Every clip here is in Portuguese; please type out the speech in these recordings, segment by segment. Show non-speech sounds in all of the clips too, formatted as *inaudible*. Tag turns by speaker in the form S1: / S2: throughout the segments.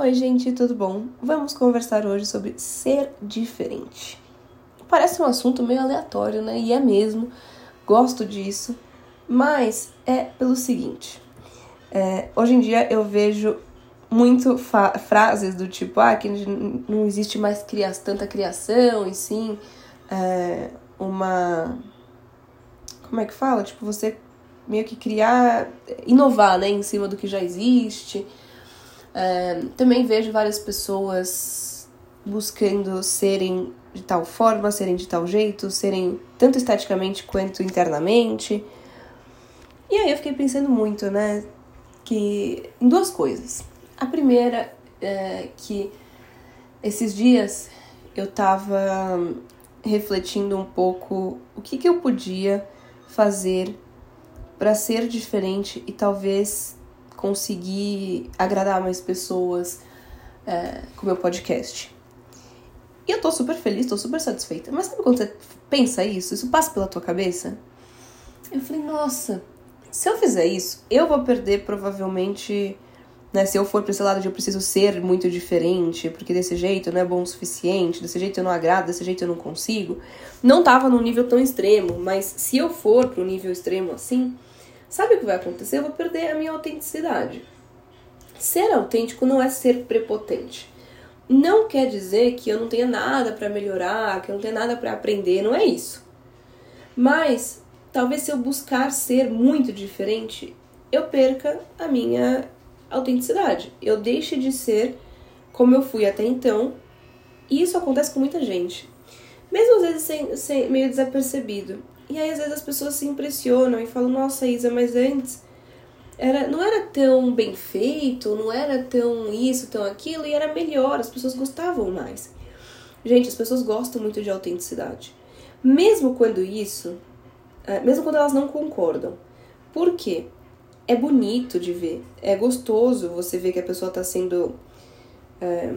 S1: Oi, gente, tudo bom? Vamos conversar hoje sobre ser diferente. Parece um assunto meio aleatório, né? E é mesmo, gosto disso, mas é pelo seguinte: é, hoje em dia eu vejo muito frases do tipo, ah, que não existe mais cria tanta criação, e sim é, uma. Como é que fala? Tipo, você meio que criar, inovar, né, em cima do que já existe. Também vejo várias pessoas buscando serem de tal forma, serem de tal jeito, serem tanto esteticamente quanto internamente. E aí eu fiquei pensando muito, né, que em duas coisas. A primeira é que esses dias eu tava refletindo um pouco o que, que eu podia fazer para ser diferente e talvez conseguir agradar mais pessoas é, com o meu podcast. E eu tô super feliz, tô super satisfeita. Mas sabe quando você pensa isso? Isso passa pela tua cabeça? Eu falei, nossa, se eu fizer isso, eu vou perder provavelmente né? Se eu for para esse lado de eu preciso ser muito diferente, porque desse jeito não é bom o suficiente, desse jeito eu não agrado, desse jeito eu não consigo. Não tava num nível tão extremo, mas se eu for um nível extremo assim, sabe o que vai acontecer? Eu vou perder a minha autenticidade. Ser autêntico não é ser prepotente. Não quer dizer que eu não tenha nada para melhorar, que eu não tenha nada para aprender, não é isso. Mas talvez se eu buscar ser muito diferente, eu perca a minha autenticidade. Eu deixe de ser como eu fui até então. E isso acontece com muita gente. Mesmo às vezes sem, sem, meio desapercebido. E aí às vezes as pessoas se impressionam e falam, nossa Isa, mas antes era, não era tão bem feito, não era tão isso, tão aquilo, e era melhor, as pessoas gostavam mais. Gente, as pessoas gostam muito de autenticidade. Mesmo quando isso, é, mesmo quando elas não concordam. Por quê? é bonito de ver, é gostoso você ver que a pessoa está sendo. É,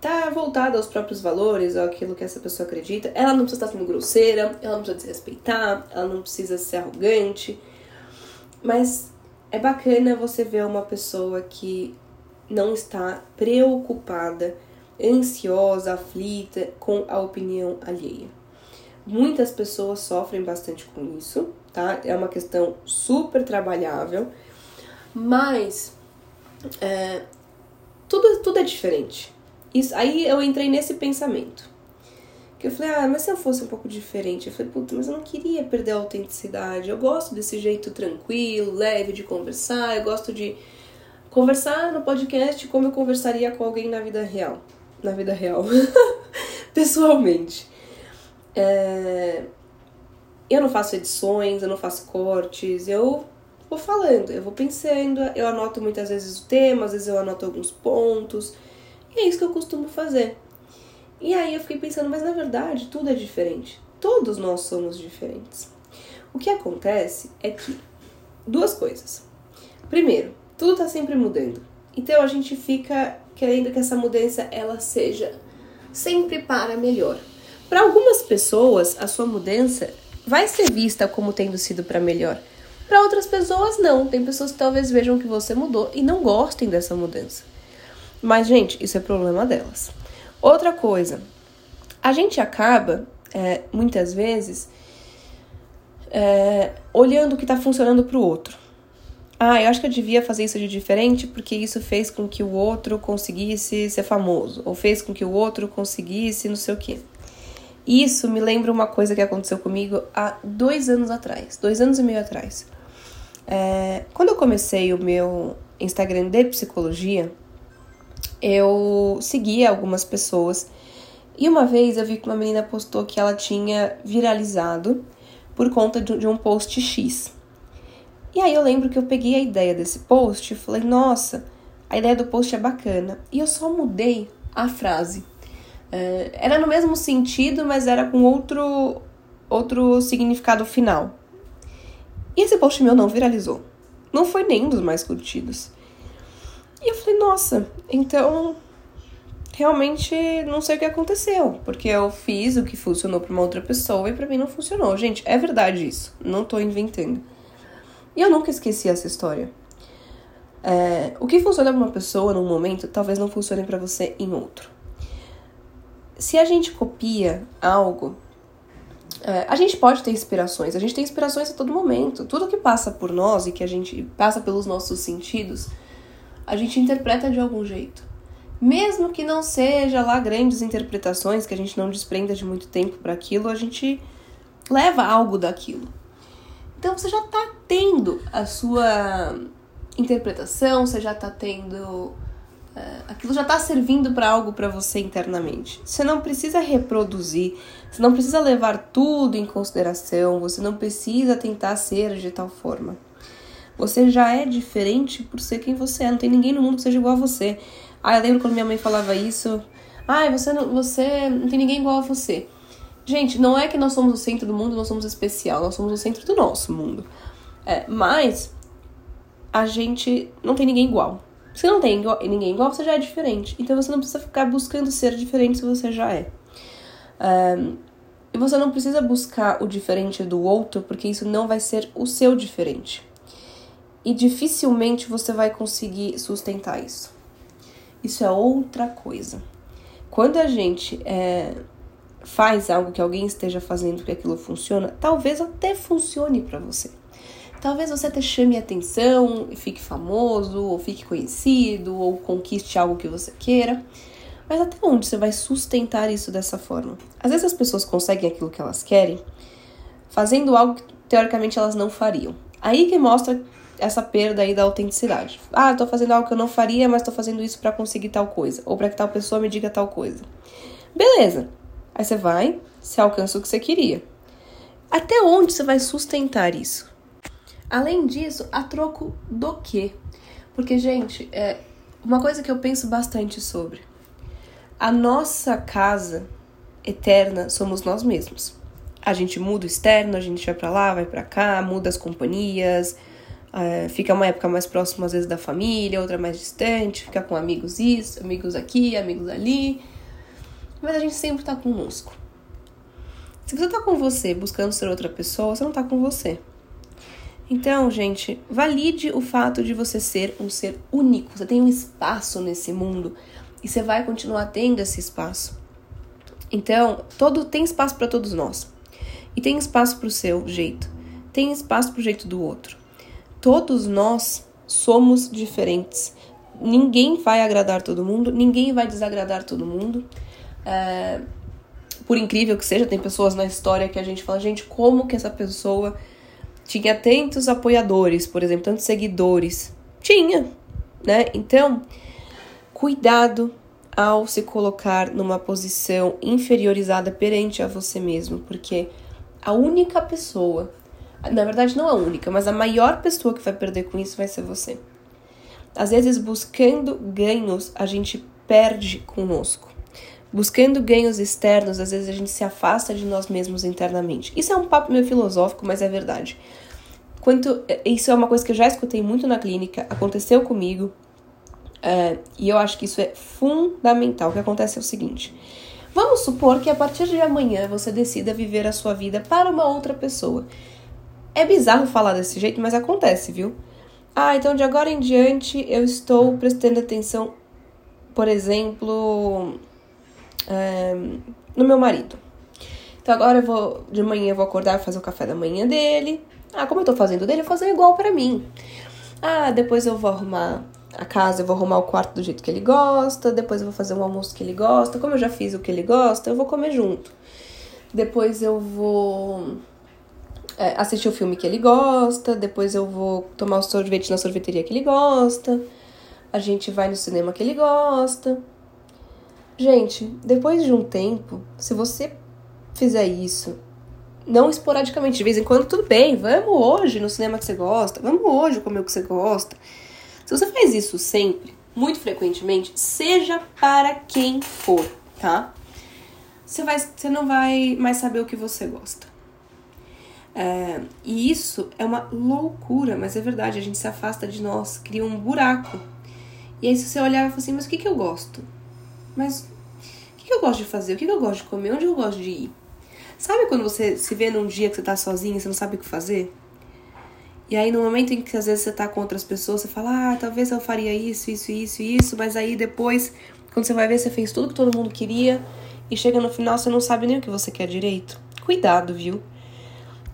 S1: tá, voltada aos próprios valores, àquilo que essa pessoa acredita. Ela não precisa estar sendo grosseira, ela não precisa desrespeitar, ela não precisa ser arrogante. Mas é bacana você ver uma pessoa que não está preocupada, ansiosa, aflita com a opinião alheia. Muitas pessoas sofrem bastante com isso, tá? É uma questão super trabalhável, mas é, tudo, tudo é diferente. Isso, aí eu entrei nesse pensamento. Que eu falei, ah, mas se eu fosse um pouco diferente? Eu falei, puta, mas eu não queria perder a autenticidade. Eu gosto desse jeito tranquilo, leve de conversar. Eu gosto de conversar no podcast como eu conversaria com alguém na vida real. Na vida real. *laughs* Pessoalmente. É, eu não faço edições, eu não faço cortes, eu vou falando, eu vou pensando, eu anoto muitas vezes o tema, às vezes eu anoto alguns pontos, e é isso que eu costumo fazer. E aí eu fiquei pensando, mas na verdade tudo é diferente. Todos nós somos diferentes. O que acontece é que duas coisas. Primeiro, tudo está sempre mudando. Então a gente fica querendo que essa mudança ela seja sempre para melhor. Para algumas pessoas, a sua mudança vai ser vista como tendo sido para melhor. Para outras pessoas, não. Tem pessoas que talvez vejam que você mudou e não gostem dessa mudança. Mas, gente, isso é problema delas. Outra coisa, a gente acaba, é, muitas vezes, é, olhando o que está funcionando para o outro. Ah, eu acho que eu devia fazer isso de diferente porque isso fez com que o outro conseguisse ser famoso, ou fez com que o outro conseguisse não sei o quê. Isso me lembra uma coisa que aconteceu comigo há dois anos atrás, dois anos e meio atrás. É, quando eu comecei o meu Instagram de psicologia, eu seguia algumas pessoas e uma vez eu vi que uma menina postou que ela tinha viralizado por conta de um post X. E aí eu lembro que eu peguei a ideia desse post e falei, nossa, a ideia do post é bacana. E eu só mudei a frase. É, era no mesmo sentido, mas era com outro, outro significado final. E esse post meu não viralizou. Não foi nem um dos mais curtidos. E eu falei, nossa, então realmente não sei o que aconteceu, porque eu fiz o que funcionou para uma outra pessoa e para mim não funcionou. Gente, é verdade isso, não tô inventando. E eu nunca esqueci essa história. É, o que funciona para uma pessoa num momento, talvez não funcione para você em outro. Se a gente copia algo, é, a gente pode ter inspirações, a gente tem inspirações a todo momento. Tudo que passa por nós e que a gente passa pelos nossos sentidos, a gente interpreta de algum jeito. Mesmo que não seja lá grandes interpretações, que a gente não desprenda de muito tempo para aquilo, a gente leva algo daquilo. Então você já está tendo a sua interpretação, você já está tendo é, aquilo já está servindo para algo para você internamente. Você não precisa reproduzir, você não precisa levar tudo em consideração, você não precisa tentar ser de tal forma. Você já é diferente por ser quem você é. Não tem ninguém no mundo que seja igual a você. Ah, eu lembro quando minha mãe falava isso. Ah, você não, você não tem ninguém igual a você. Gente, não é que nós somos o centro do mundo, nós somos especial, nós somos o centro do nosso mundo. É, mas a gente não tem ninguém igual. Se não tem ninguém igual, você já é diferente. Então você não precisa ficar buscando ser diferente se você já é. E você não precisa buscar o diferente do outro, porque isso não vai ser o seu diferente. E dificilmente você vai conseguir sustentar isso. Isso é outra coisa. Quando a gente é, faz algo que alguém esteja fazendo que aquilo funciona, talvez até funcione para você. Talvez você até chame atenção e fique famoso, ou fique conhecido, ou conquiste algo que você queira. Mas até onde você vai sustentar isso dessa forma? Às vezes as pessoas conseguem aquilo que elas querem fazendo algo que teoricamente elas não fariam. Aí que mostra essa perda aí da autenticidade. Ah, eu tô fazendo algo que eu não faria, mas tô fazendo isso para conseguir tal coisa, ou para que tal pessoa me diga tal coisa. Beleza. Aí você vai, você alcança o que você queria. Até onde você vai sustentar isso? Além disso, a troco do quê? Porque, gente, é uma coisa que eu penso bastante sobre. A nossa casa eterna somos nós mesmos. A gente muda o externo, a gente vai para lá, vai para cá, muda as companhias, é, fica uma época mais próxima às vezes da família, outra mais distante, fica com amigos isso, amigos aqui, amigos ali. Mas a gente sempre tá conosco. Se você tá com você buscando ser outra pessoa, você não tá com você. Então, gente, valide o fato de você ser um ser único. Você tem um espaço nesse mundo e você vai continuar tendo esse espaço. Então, todo tem espaço para todos nós. E tem espaço para o seu jeito. Tem espaço para o jeito do outro. Todos nós somos diferentes. Ninguém vai agradar todo mundo, ninguém vai desagradar todo mundo. É, por incrível que seja, tem pessoas na história que a gente fala, gente, como que essa pessoa tinha tantos apoiadores, por exemplo, tantos seguidores. Tinha, né? Então, cuidado ao se colocar numa posição inferiorizada perante a você mesmo, porque a única pessoa, na verdade não a única, mas a maior pessoa que vai perder com isso vai ser você. Às vezes, buscando ganhos, a gente perde conosco. Buscando ganhos externos, às vezes a gente se afasta de nós mesmos internamente. Isso é um papo meio filosófico, mas é verdade. Quanto, isso é uma coisa que eu já escutei muito na clínica, aconteceu comigo, é, e eu acho que isso é fundamental. O que acontece é o seguinte: vamos supor que a partir de amanhã você decida viver a sua vida para uma outra pessoa. É bizarro falar desse jeito, mas acontece, viu? Ah, então de agora em diante eu estou prestando atenção, por exemplo, é, no meu marido. Então agora eu vou, de manhã eu vou acordar fazer o café da manhã dele. Ah, como eu tô fazendo dele, eu vou fazer igual para mim. Ah, depois eu vou arrumar a casa, eu vou arrumar o quarto do jeito que ele gosta, depois eu vou fazer um almoço que ele gosta. Como eu já fiz o que ele gosta, eu vou comer junto. Depois eu vou é, assistir o filme que ele gosta, depois eu vou tomar o sorvete na sorveteria que ele gosta. A gente vai no cinema que ele gosta. Gente, depois de um tempo, se você fizer isso, não esporadicamente, de vez em quando, tudo bem, vamos hoje no cinema que você gosta, vamos hoje comer o que você gosta. Se você faz isso sempre, muito frequentemente, seja para quem for, tá? Você, vai, você não vai mais saber o que você gosta. É, e isso é uma loucura, mas é verdade, a gente se afasta de nós, cria um buraco. E aí, se você olhar e falar assim, mas o que, que eu gosto? Mas o que, que eu gosto de fazer? O que, que eu gosto de comer? Onde eu gosto de ir? Sabe quando você se vê num dia que você tá sozinho e você não sabe o que fazer? E aí, no momento em que às vezes você tá com outras pessoas, você fala, ah, talvez eu faria isso, isso, isso, isso, mas aí depois, quando você vai ver, você fez tudo que todo mundo queria e chega no final você não sabe nem o que você quer direito. Cuidado, viu?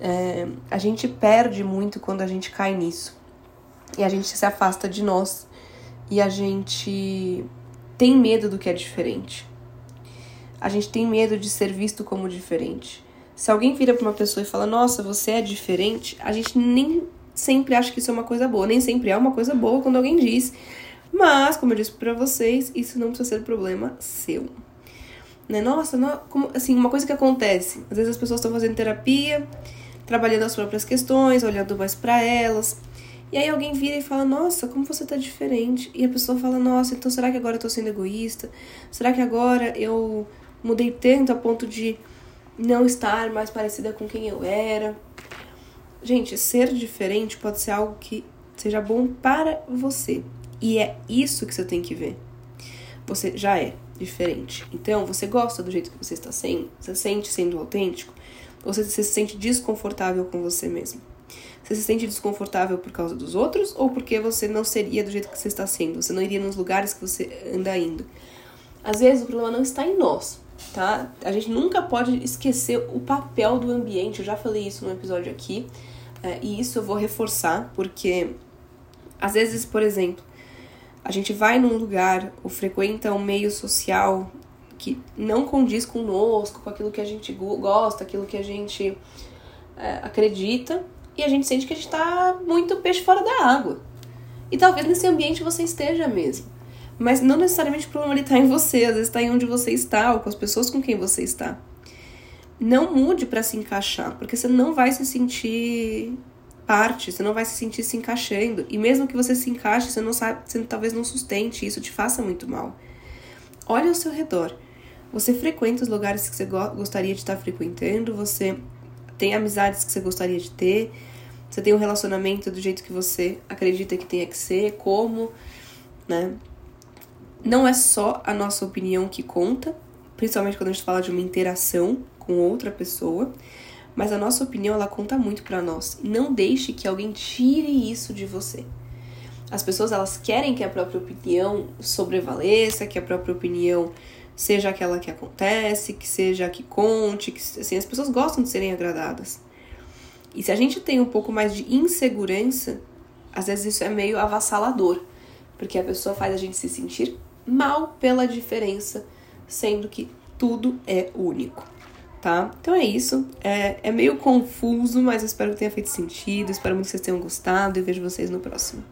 S1: É, a gente perde muito quando a gente cai nisso. E a gente se afasta de nós. E a gente tem medo do que é diferente. A gente tem medo de ser visto como diferente. Se alguém vira para uma pessoa e fala, nossa, você é diferente, a gente nem sempre acha que isso é uma coisa boa. Nem sempre é uma coisa boa quando alguém diz. Mas, como eu disse para vocês, isso não precisa ser problema seu. Né? Nossa, não, como, assim, uma coisa que acontece. Às vezes as pessoas estão fazendo terapia, trabalhando as próprias questões, olhando mais para elas. E aí alguém vira e fala, nossa, como você tá diferente. E a pessoa fala, nossa, então será que agora eu tô sendo egoísta? Será que agora eu mudei tanto a ponto de não estar mais parecida com quem eu era? Gente, ser diferente pode ser algo que seja bom para você. E é isso que você tem que ver. Você já é diferente. Então, você gosta do jeito que você está sendo? Você sente sendo autêntico? Você se sente desconfortável com você mesmo? Você se sente desconfortável por causa dos outros ou porque você não seria do jeito que você está sendo? Você não iria nos lugares que você anda indo? Às vezes o problema não está em nós, tá? A gente nunca pode esquecer o papel do ambiente. Eu já falei isso no episódio aqui. É, e isso eu vou reforçar, porque às vezes, por exemplo, a gente vai num lugar ou frequenta um meio social que não condiz conosco, com aquilo que a gente gosta, aquilo que a gente é, acredita, e a gente sente que a gente está muito peixe fora da água. E talvez nesse ambiente você esteja mesmo. Mas não necessariamente o problema está em você, às vezes está em onde você está, ou com as pessoas com quem você está. Não mude para se encaixar, porque você não vai se sentir parte, você não vai se sentir se encaixando. E mesmo que você se encaixe, você não sabe, você talvez não sustente, isso te faça muito mal. Olha ao seu redor. Você frequenta os lugares que você gostaria de estar frequentando, você tem amizades que você gostaria de ter, você tem um relacionamento do jeito que você acredita que tenha que ser, como, né? Não é só a nossa opinião que conta, principalmente quando a gente fala de uma interação com outra pessoa, mas a nossa opinião ela conta muito para nós. Não deixe que alguém tire isso de você. As pessoas elas querem que a própria opinião sobrevaleça, que a própria opinião seja aquela que acontece, que seja a que conte, que assim, as pessoas gostam de serem agradadas. E se a gente tem um pouco mais de insegurança, às vezes isso é meio avassalador, porque a pessoa faz a gente se sentir mal pela diferença, sendo que tudo é único tá? Então é isso. É, é meio confuso, mas eu espero que tenha feito sentido. Espero muito que vocês tenham gostado e vejo vocês no próximo.